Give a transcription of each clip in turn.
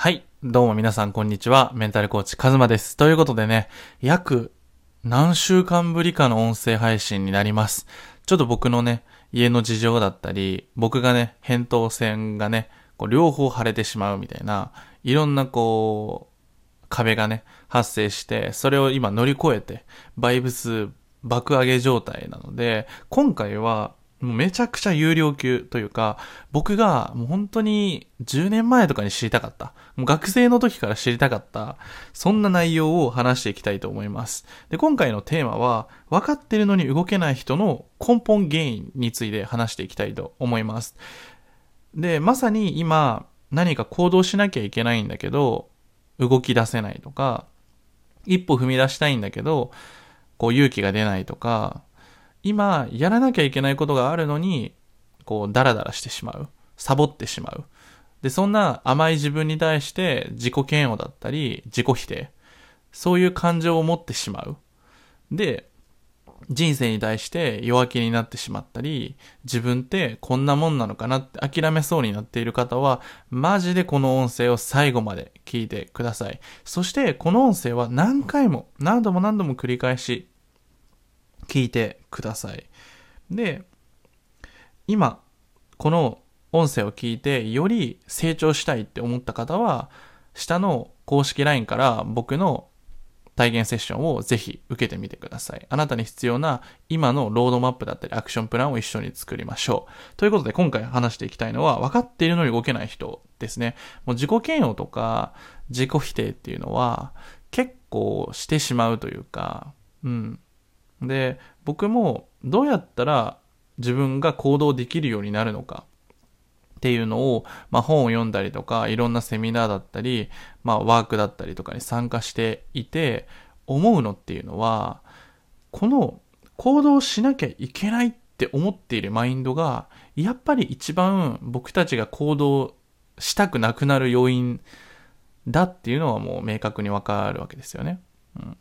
はい。どうも皆さんこんにちは。メンタルコーチカズマです。ということでね、約何週間ぶりかの音声配信になります。ちょっと僕のね、家の事情だったり、僕がね、扁桃腺がね、こう両方腫れてしまうみたいな、いろんなこう、壁がね、発生して、それを今乗り越えて、バイブス爆上げ状態なので、今回は、もうめちゃくちゃ有料級というか、僕がもう本当に10年前とかに知りたかった。もう学生の時から知りたかった。そんな内容を話していきたいと思います。で、今回のテーマは、分かってるのに動けない人の根本原因について話していきたいと思います。で、まさに今、何か行動しなきゃいけないんだけど、動き出せないとか、一歩踏み出したいんだけど、こう勇気が出ないとか、今やらなきゃいけないことがあるのに、こうダラダラしてしまう。サボってしまう。で、そんな甘い自分に対して自己嫌悪だったり、自己否定。そういう感情を持ってしまう。で、人生に対して弱気になってしまったり、自分ってこんなもんなのかなって諦めそうになっている方は、マジでこの音声を最後まで聞いてください。そしてこの音声は何回も何度も何度も繰り返し聞いてください。で、今、この音声を聞いてより成長したいって思った方は、下の公式 LINE から僕の体験セッションをぜひ受けてみてください。あなたに必要な今のロードマップだったりアクションプランを一緒に作りましょう。ということで今回話していきたいのは分かっているのに動けない人ですね。もう自己嫌悪とか自己否定っていうのは結構してしまうというか、うん。で、僕もどうやったら自分が行動できるようになるのかっていうのを、まあ、本を読んだりとか、いろんなセミナーだったり、まあ、ワークだったりとかに参加していて、思うのっていうのは、この行動しなきゃいけないって思っているマインドが、やっぱり一番僕たちが行動したくなくなる要因だっていうのはもう明確にわかるわけですよね。うん。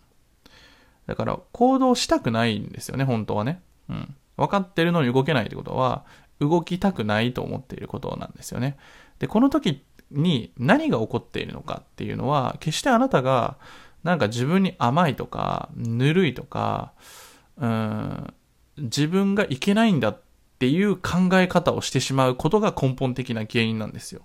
だから行動したくないんですよね、本当はね。うん。分かってるのに動けないってことは、動きたくないと思っていることなんですよね。で、この時に何が起こっているのかっていうのは、決してあなたがなんか自分に甘いとか、ぬるいとか、うん、自分がいけないんだっていう考え方をしてしまうことが根本的な原因なんですよ。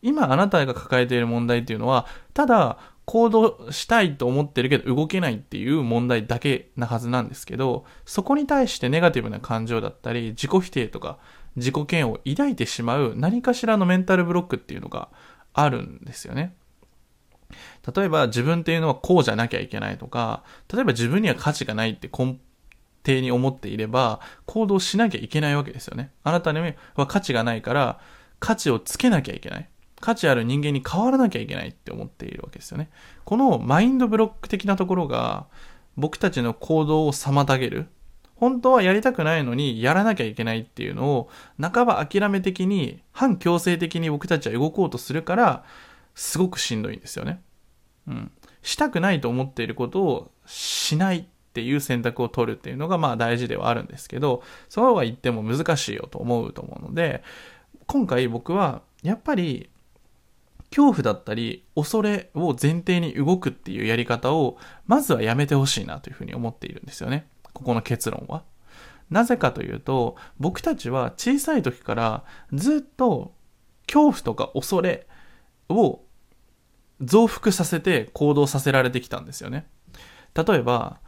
今あなたが抱えている問題っていうのは、ただ行動したいと思ってるけど動けないっていう問題だけなはずなんですけど、そこに対してネガティブな感情だったり、自己否定とか自己嫌悪を抱いてしまう何かしらのメンタルブロックっていうのがあるんですよね。例えば自分っていうのはこうじゃなきゃいけないとか、例えば自分には価値がないって根底に思っていれば、行動しなきゃいけないわけですよね。あなたには価値がないから、価値をつけなきゃいけない。価値ある人間に変わらなきゃいけないって思っているわけですよね。このマインドブロック的なところが僕たちの行動を妨げる。本当はやりたくないのにやらなきゃいけないっていうのを半ば諦め的に反強制的に僕たちは動こうとするからすごくしんどいんですよね。うん。したくないと思っていることをしないっていう選択を取るっていうのがまあ大事ではあるんですけど、そうは言っても難しいよと思うと思うので、今回僕はやっぱり恐怖だったり恐れを前提に動くっていうやり方をまずはやめてほしいなというふうに思っているんですよね。ここの結論は。なぜかというと僕たちは小さい時からずっと恐怖とか恐れを増幅させて行動させられてきたんですよね。例えば、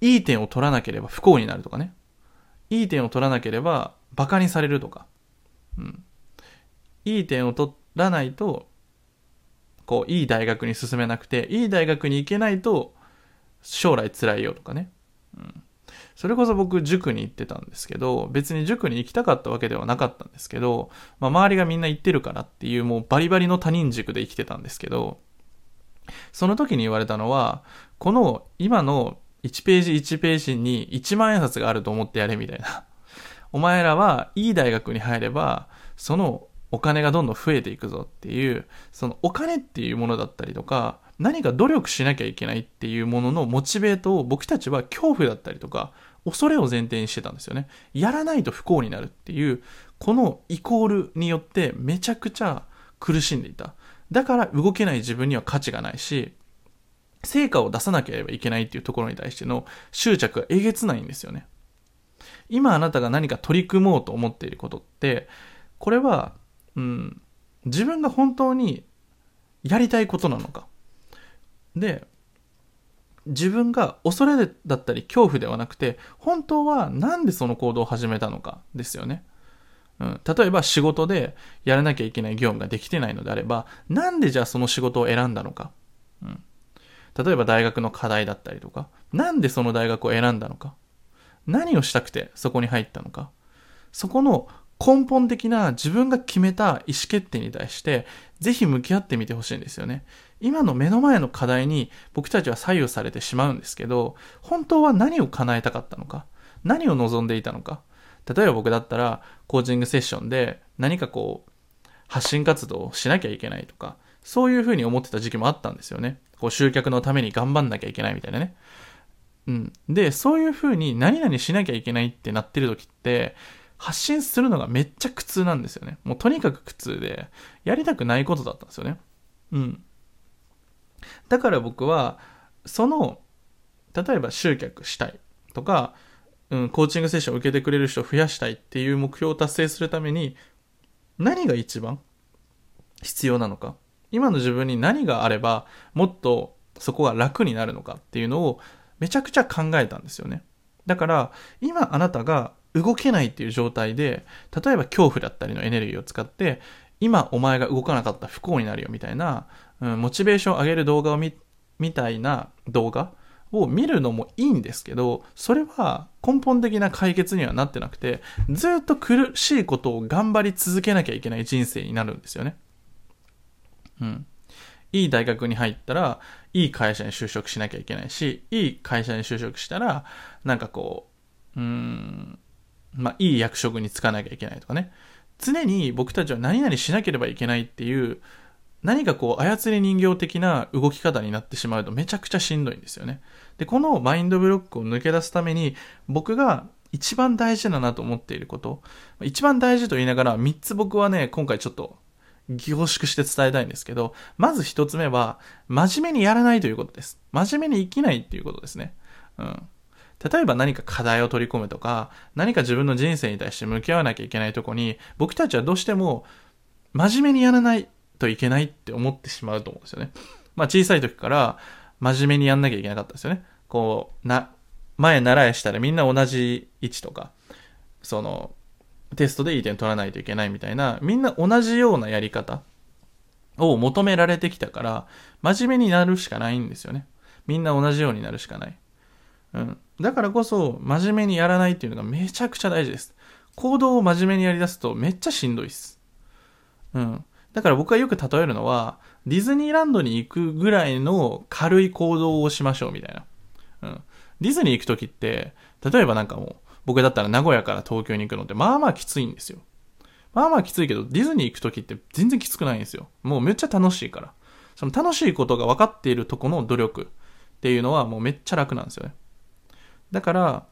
いい点を取らなければ不幸になるとかね。いい点を取らなければ馬鹿にされるとか。うん。いい点を取らないとこう、いい大学に進めなくて、いい大学に行けないと、将来辛いよとかね。うん。それこそ僕、塾に行ってたんですけど、別に塾に行きたかったわけではなかったんですけど、まあ、周りがみんな行ってるからっていう、もうバリバリの他人塾で生きてたんですけど、その時に言われたのは、この今の1ページ1ページに1万円札があると思ってやれみたいな。お前らはいい大学に入れば、そのお金がどんどん増えていくぞっていう、そのお金っていうものだったりとか、何か努力しなきゃいけないっていうもののモチベートを僕たちは恐怖だったりとか、恐れを前提にしてたんですよね。やらないと不幸になるっていう、このイコールによってめちゃくちゃ苦しんでいた。だから動けない自分には価値がないし、成果を出さなければいけないっていうところに対しての執着がえげつないんですよね。今あなたが何か取り組もうと思っていることって、これは、うん、自分が本当にやりたいことなのか。で、自分が恐れだったり恐怖ではなくて、本当はなんでその行動を始めたのかですよね。うん、例えば仕事でやらなきゃいけない業務ができてないのであれば、なんでじゃあその仕事を選んだのか。うん、例えば大学の課題だったりとか、なんでその大学を選んだのか。何をしたくてそこに入ったのか。そこの根本的な自分が決めた意思決定に対して、ぜひ向き合ってみてほしいんですよね。今の目の前の課題に僕たちは左右されてしまうんですけど、本当は何を叶えたかったのか、何を望んでいたのか。例えば僕だったら、コーチングセッションで何かこう、発信活動をしなきゃいけないとか、そういうふうに思ってた時期もあったんですよね。こう集客のために頑張んなきゃいけないみたいなね。うん。で、そういうふうに何々しなきゃいけないってなってる時って、発信するのがめっちゃ苦痛なんですよね。もうとにかく苦痛で、やりたくないことだったんですよね。うん。だから僕は、その、例えば集客したいとか、うん、コーチングセッションを受けてくれる人を増やしたいっていう目標を達成するために、何が一番必要なのか。今の自分に何があれば、もっとそこが楽になるのかっていうのをめちゃくちゃ考えたんですよね。だから、今あなたが動けないっていう状態で、例えば恐怖だったりのエネルギーを使って、今お前が動かなかったら不幸になるよみたいな、うん、モチベーションを上げる動画を見、みたいな動画を見るのもいいんですけど、それは根本的な解決にはなってなくて、ずっと苦しいことを頑張り続けなきゃいけない人生になるんですよね。うん。いい大学に入ったら、いい会社に就職しなきゃいけないし、いい会社に就職したら、なんかこう、うん、まあ、いい役職に就かなきゃいけないとかね。常に僕たちは何々しなければいけないっていう、何かこう、操り人形的な動き方になってしまうとめちゃくちゃしんどいんですよね。で、このマインドブロックを抜け出すために、僕が一番大事だなと思っていること、一番大事と言いながら、三つ僕はね、今回ちょっと凝縮して伝えたいんですけど、まず一つ目は、真面目にやらないということです。真面目に生きないっていうことですね。うん。例えば何か課題を取り込むとか、何か自分の人生に対して向き合わなきゃいけないとこに、僕たちはどうしても真面目にやらないといけないって思ってしまうと思うんですよね。まあ小さい時から真面目にやんなきゃいけなかったですよね。こう、な、前習いしたらみんな同じ位置とか、その、テストでいい点取らないといけないみたいな、みんな同じようなやり方を求められてきたから、真面目になるしかないんですよね。みんな同じようになるしかない。うん。だからこそ、真面目にやらないっていうのがめちゃくちゃ大事です。行動を真面目にやり出すとめっちゃしんどいっす。うん。だから僕はよく例えるのは、ディズニーランドに行くぐらいの軽い行動をしましょうみたいな。うん。ディズニー行くときって、例えばなんかもう、僕だったら名古屋から東京に行くのって、まあまあきついんですよ。まあまあきついけど、ディズニー行くときって全然きつくないんですよ。もうめっちゃ楽しいから。その楽しいことが分かっているとこの努力っていうのはもうめっちゃ楽なんですよね。だから、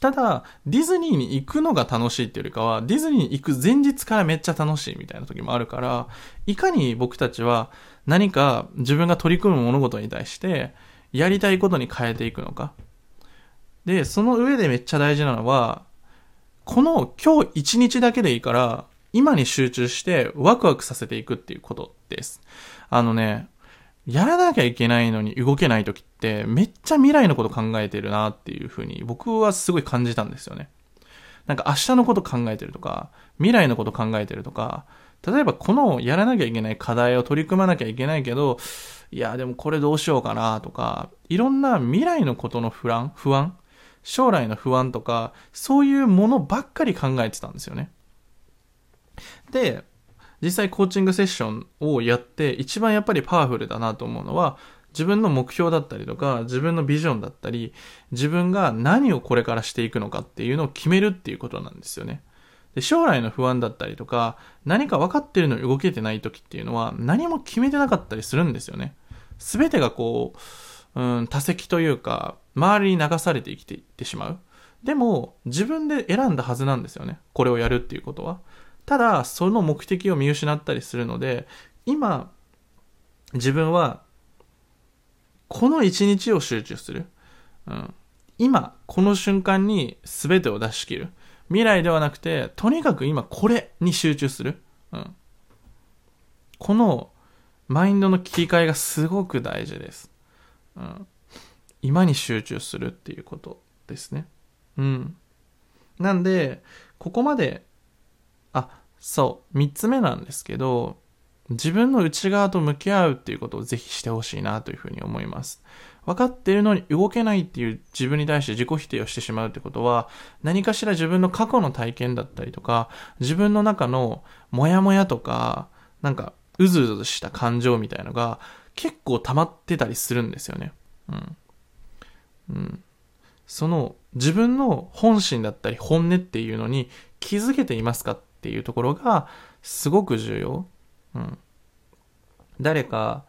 ただ、ディズニーに行くのが楽しいっていうよりかは、ディズニーに行く前日からめっちゃ楽しいみたいな時もあるから、いかに僕たちは何か自分が取り組む物事に対して、やりたいことに変えていくのか。で、その上でめっちゃ大事なのは、この今日一日だけでいいから、今に集中してワクワクさせていくっていうことです。あのね、やらなきゃいけないのに動けない時ってめっちゃ未来のこと考えてるなっていうふうに僕はすごい感じたんですよね。なんか明日のこと考えてるとか、未来のこと考えてるとか、例えばこのやらなきゃいけない課題を取り組まなきゃいけないけど、いやでもこれどうしようかなとか、いろんな未来のことの不安、不安将来の不安とか、そういうものばっかり考えてたんですよね。で、実際コーチングセッションをやって一番やっぱりパワフルだなと思うのは自分の目標だったりとか自分のビジョンだったり自分が何をこれからしていくのかっていうのを決めるっていうことなんですよね。で将来の不安だったりとか何か分かってるのに動けてない時っていうのは何も決めてなかったりするんですよね。全てがこう、うん、多席というか周りに流されて生きていってしまう。でも自分で選んだはずなんですよね。これをやるっていうことは。ただ、その目的を見失ったりするので、今、自分は、この一日を集中する。うん。今、この瞬間に全てを出し切る。未来ではなくて、とにかく今これに集中する。うん。このマインドの切り替えがすごく大事です。うん。今に集中するっていうことですね。うん。なんで、ここまで、あ、そう、三つ目なんですけど、自分の内側と向き合うっていうことをぜひしてほしいなというふうに思います。分かっているのに動けないっていう自分に対して自己否定をしてしまうってことは、何かしら自分の過去の体験だったりとか、自分の中のモヤモヤとか、なんか、うずうずした感情みたいのが結構溜まってたりするんですよね。うん。うん。その自分の本心だったり本音っていうのに気づけていますかっていうところがすごく重要。うん。誰か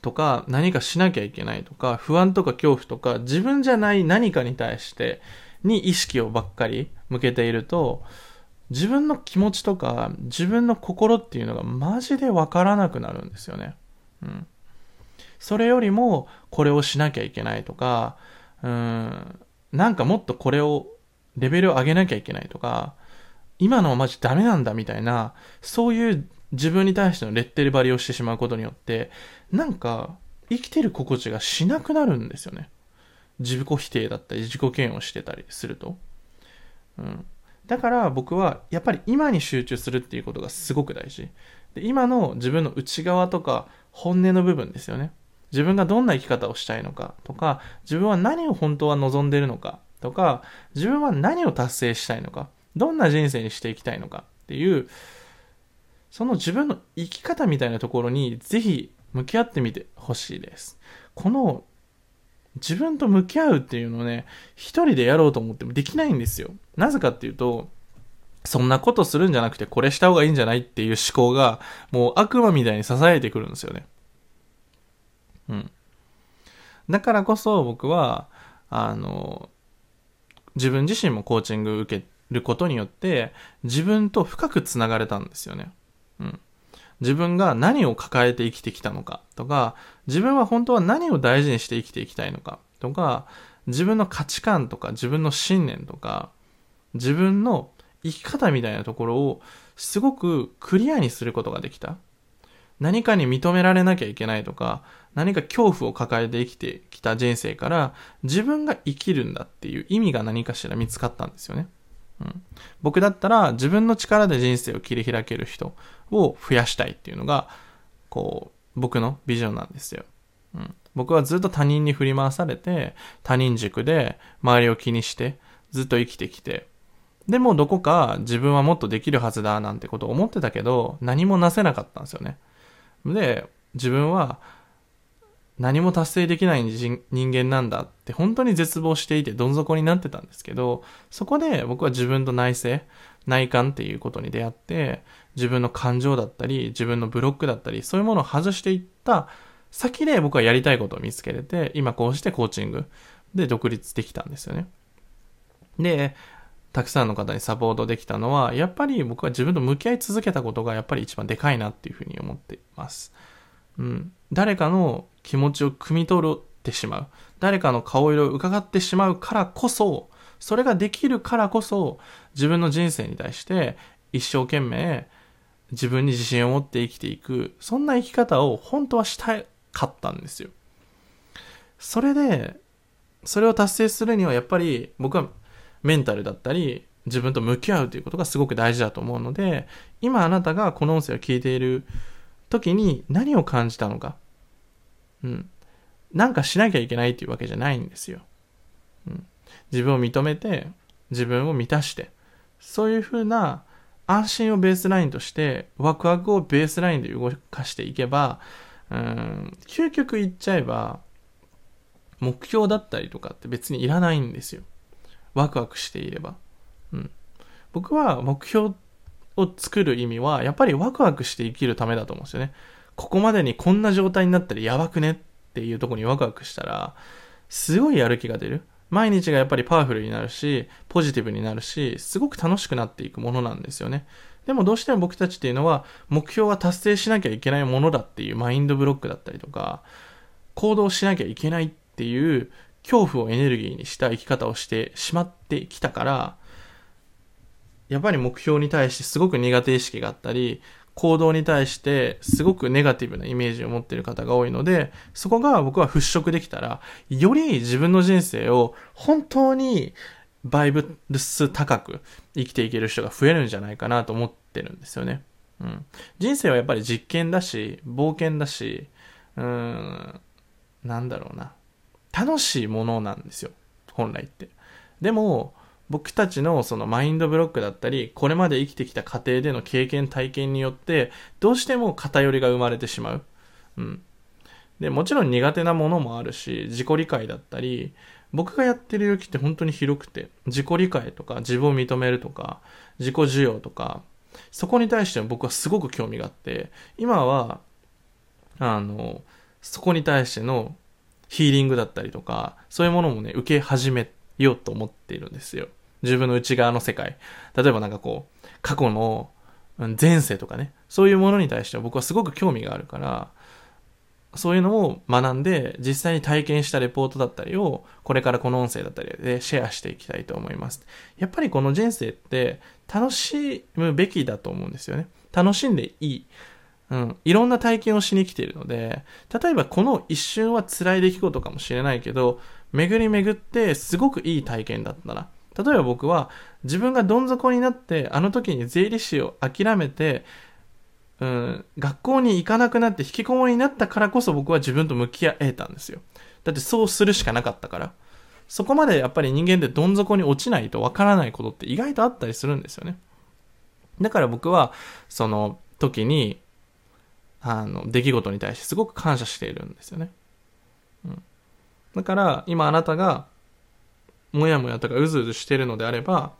とか何かしなきゃいけないとか不安とか恐怖とか自分じゃない何かに対してに意識をばっかり向けていると自分の気持ちとか自分の心っていうのがマジでわからなくなるんですよね。うん。それよりもこれをしなきゃいけないとか、うん、なんかもっとこれをレベルを上げなきゃいけないとか、今のはマジダメなんだみたいな、そういう自分に対してのレッテル張りをしてしまうことによって、なんか生きてる心地がしなくなるんですよね。自己否定だったり自己嫌悪してたりすると。うん。だから僕はやっぱり今に集中するっていうことがすごく大事。で今の自分の内側とか本音の部分ですよね。自分がどんな生き方をしたいのかとか、自分は何を本当は望んでるのかとか、自分は何を達成したいのか、どんな人生にしていきたいのかっていう、その自分の生き方みたいなところにぜひ向き合ってみてほしいです。この自分と向き合うっていうのをね、一人でやろうと思ってもできないんですよ。なぜかっていうと、そんなことするんじゃなくてこれした方がいいんじゃないっていう思考が、もう悪魔みたいに支えてくるんですよね。うん。だからこそ僕は、あの、自分自身もコーチング受けることによって、自分と深くつながれたんですよね。うん。自分が何を抱えて生きてきたのかとか、自分は本当は何を大事にして生きていきたいのかとか、自分の価値観とか自分の信念とか、自分の生き方みたいなところをすごくクリアにすることができた。何かに認められなきゃいけないとか、何か恐怖を抱えて生きてきた人生から自分が生きるんだっていう意味が何かしら見つかったんですよね。うん、僕だったら自分の力で人生を切り開ける人を増やしたいっていうのが、こう、僕のビジョンなんですよ。うん、僕はずっと他人に振り回されて、他人軸で周りを気にしてずっと生きてきて、でもどこか自分はもっとできるはずだなんてことを思ってたけど、何もなせなかったんですよね。で、自分は何も達成できない人間なんだって本当に絶望していてどん底になってたんですけど、そこで僕は自分と内省、内観っていうことに出会って、自分の感情だったり、自分のブロックだったり、そういうものを外していった先で僕はやりたいことを見つけれて、今こうしてコーチングで独立できたんですよね。で、たくさんの方にサポートできたのは、やっぱり僕は自分と向き合い続けたことがやっぱり一番でかいなっていうふうに思っています。うん。誰かの気持ちを汲み取ってしまう。誰かの顔色を伺ってしまうからこそ、それができるからこそ、自分の人生に対して一生懸命自分に自信を持って生きていく、そんな生き方を本当はしたかったんですよ。それで、それを達成するにはやっぱり僕はメンタルだったり、自分と向き合うということがすごく大事だと思うので、今あなたがこの音声を聞いている時に何を感じたのか。うん。なんかしなきゃいけないっていうわけじゃないんですよ。うん。自分を認めて、自分を満たして、そういうふうな安心をベースラインとして、ワクワクをベースラインで動かしていけば、うん、究極言っちゃえば、目標だったりとかって別にいらないんですよ。ワクワクしていれば。うん。僕は目標を作る意味は、やっぱりワクワクして生きるためだと思うんですよね。ここまでにこんな状態になったらやばくねっていうとこにワクワクしたら、すごいやる気が出る。毎日がやっぱりパワフルになるし、ポジティブになるし、すごく楽しくなっていくものなんですよね。でもどうしても僕たちっていうのは目標は達成しなきゃいけないものだっていうマインドブロックだったりとか、行動しなきゃいけないっていう恐怖をエネルギーにした生き方をしてしまってきたから、やっぱり目標に対してすごく苦手意識があったり、行動に対してすごくネガティブなイメージを持っている方が多いので、そこが僕は払拭できたら、より自分の人生を本当にバイブルス高く生きていける人が増えるんじゃないかなと思ってるんですよね。うん。人生はやっぱり実験だし、冒険だし、うーん、なんだろうな。楽しいものなんですよ。本来って。でも、僕たちのそのマインドブロックだったり、これまで生きてきた過程での経験体験によって、どうしても偏りが生まれてしまう。うん。で、もちろん苦手なものもあるし、自己理解だったり、僕がやってる勇気って本当に広くて、自己理解とか、自分を認めるとか、自己需要とか、そこに対しても僕はすごく興味があって、今は、あの、そこに対してのヒーリングだったりとか、そういうものもね、受け始めようと思っているんですよ。自分の内側の世界。例えばなんかこう、過去の前世とかね、そういうものに対しては僕はすごく興味があるから、そういうのを学んで、実際に体験したレポートだったりを、これからこの音声だったりでシェアしていきたいと思います。やっぱりこの人生って楽しむべきだと思うんですよね。楽しんでいい。うん。いろんな体験をしに来ているので、例えばこの一瞬は辛い出来事かもしれないけど、巡り巡ってすごくいい体験だったら、例えば僕は自分がどん底になって、あの時に税理士を諦めて、うん、学校に行かなくなって引きこもりになったからこそ僕は自分と向き合えたんですよ。だってそうするしかなかったから。そこまでやっぱり人間ってどん底に落ちないとわからないことって意外とあったりするんですよね。だから僕は、その時に、あの、出来事に対してすごく感謝しているんですよね。うん。だから、今あなたが、もやもやとかうずうずしてるのであれば、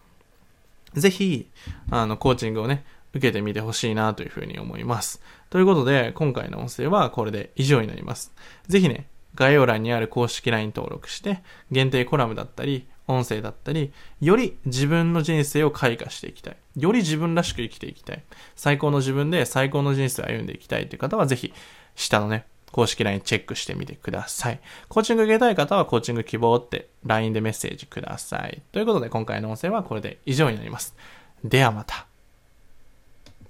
ぜひ、あの、コーチングをね、受けてみてほしいなというふうに思います。ということで、今回の音声はこれで以上になります。ぜひね、概要欄にある公式 LINE 登録して、限定コラムだったり、音声だったり、より自分の人生を開花していきたい。より自分らしく生きていきたい。最高の自分で最高の人生を歩んでいきたいという方は、ぜひ、下のね、公式 LINE チェックしてみてください。コーチング受けたい方はコーチング希望って LINE でメッセージください。ということで今回の音声はこれで以上になります。ではまた。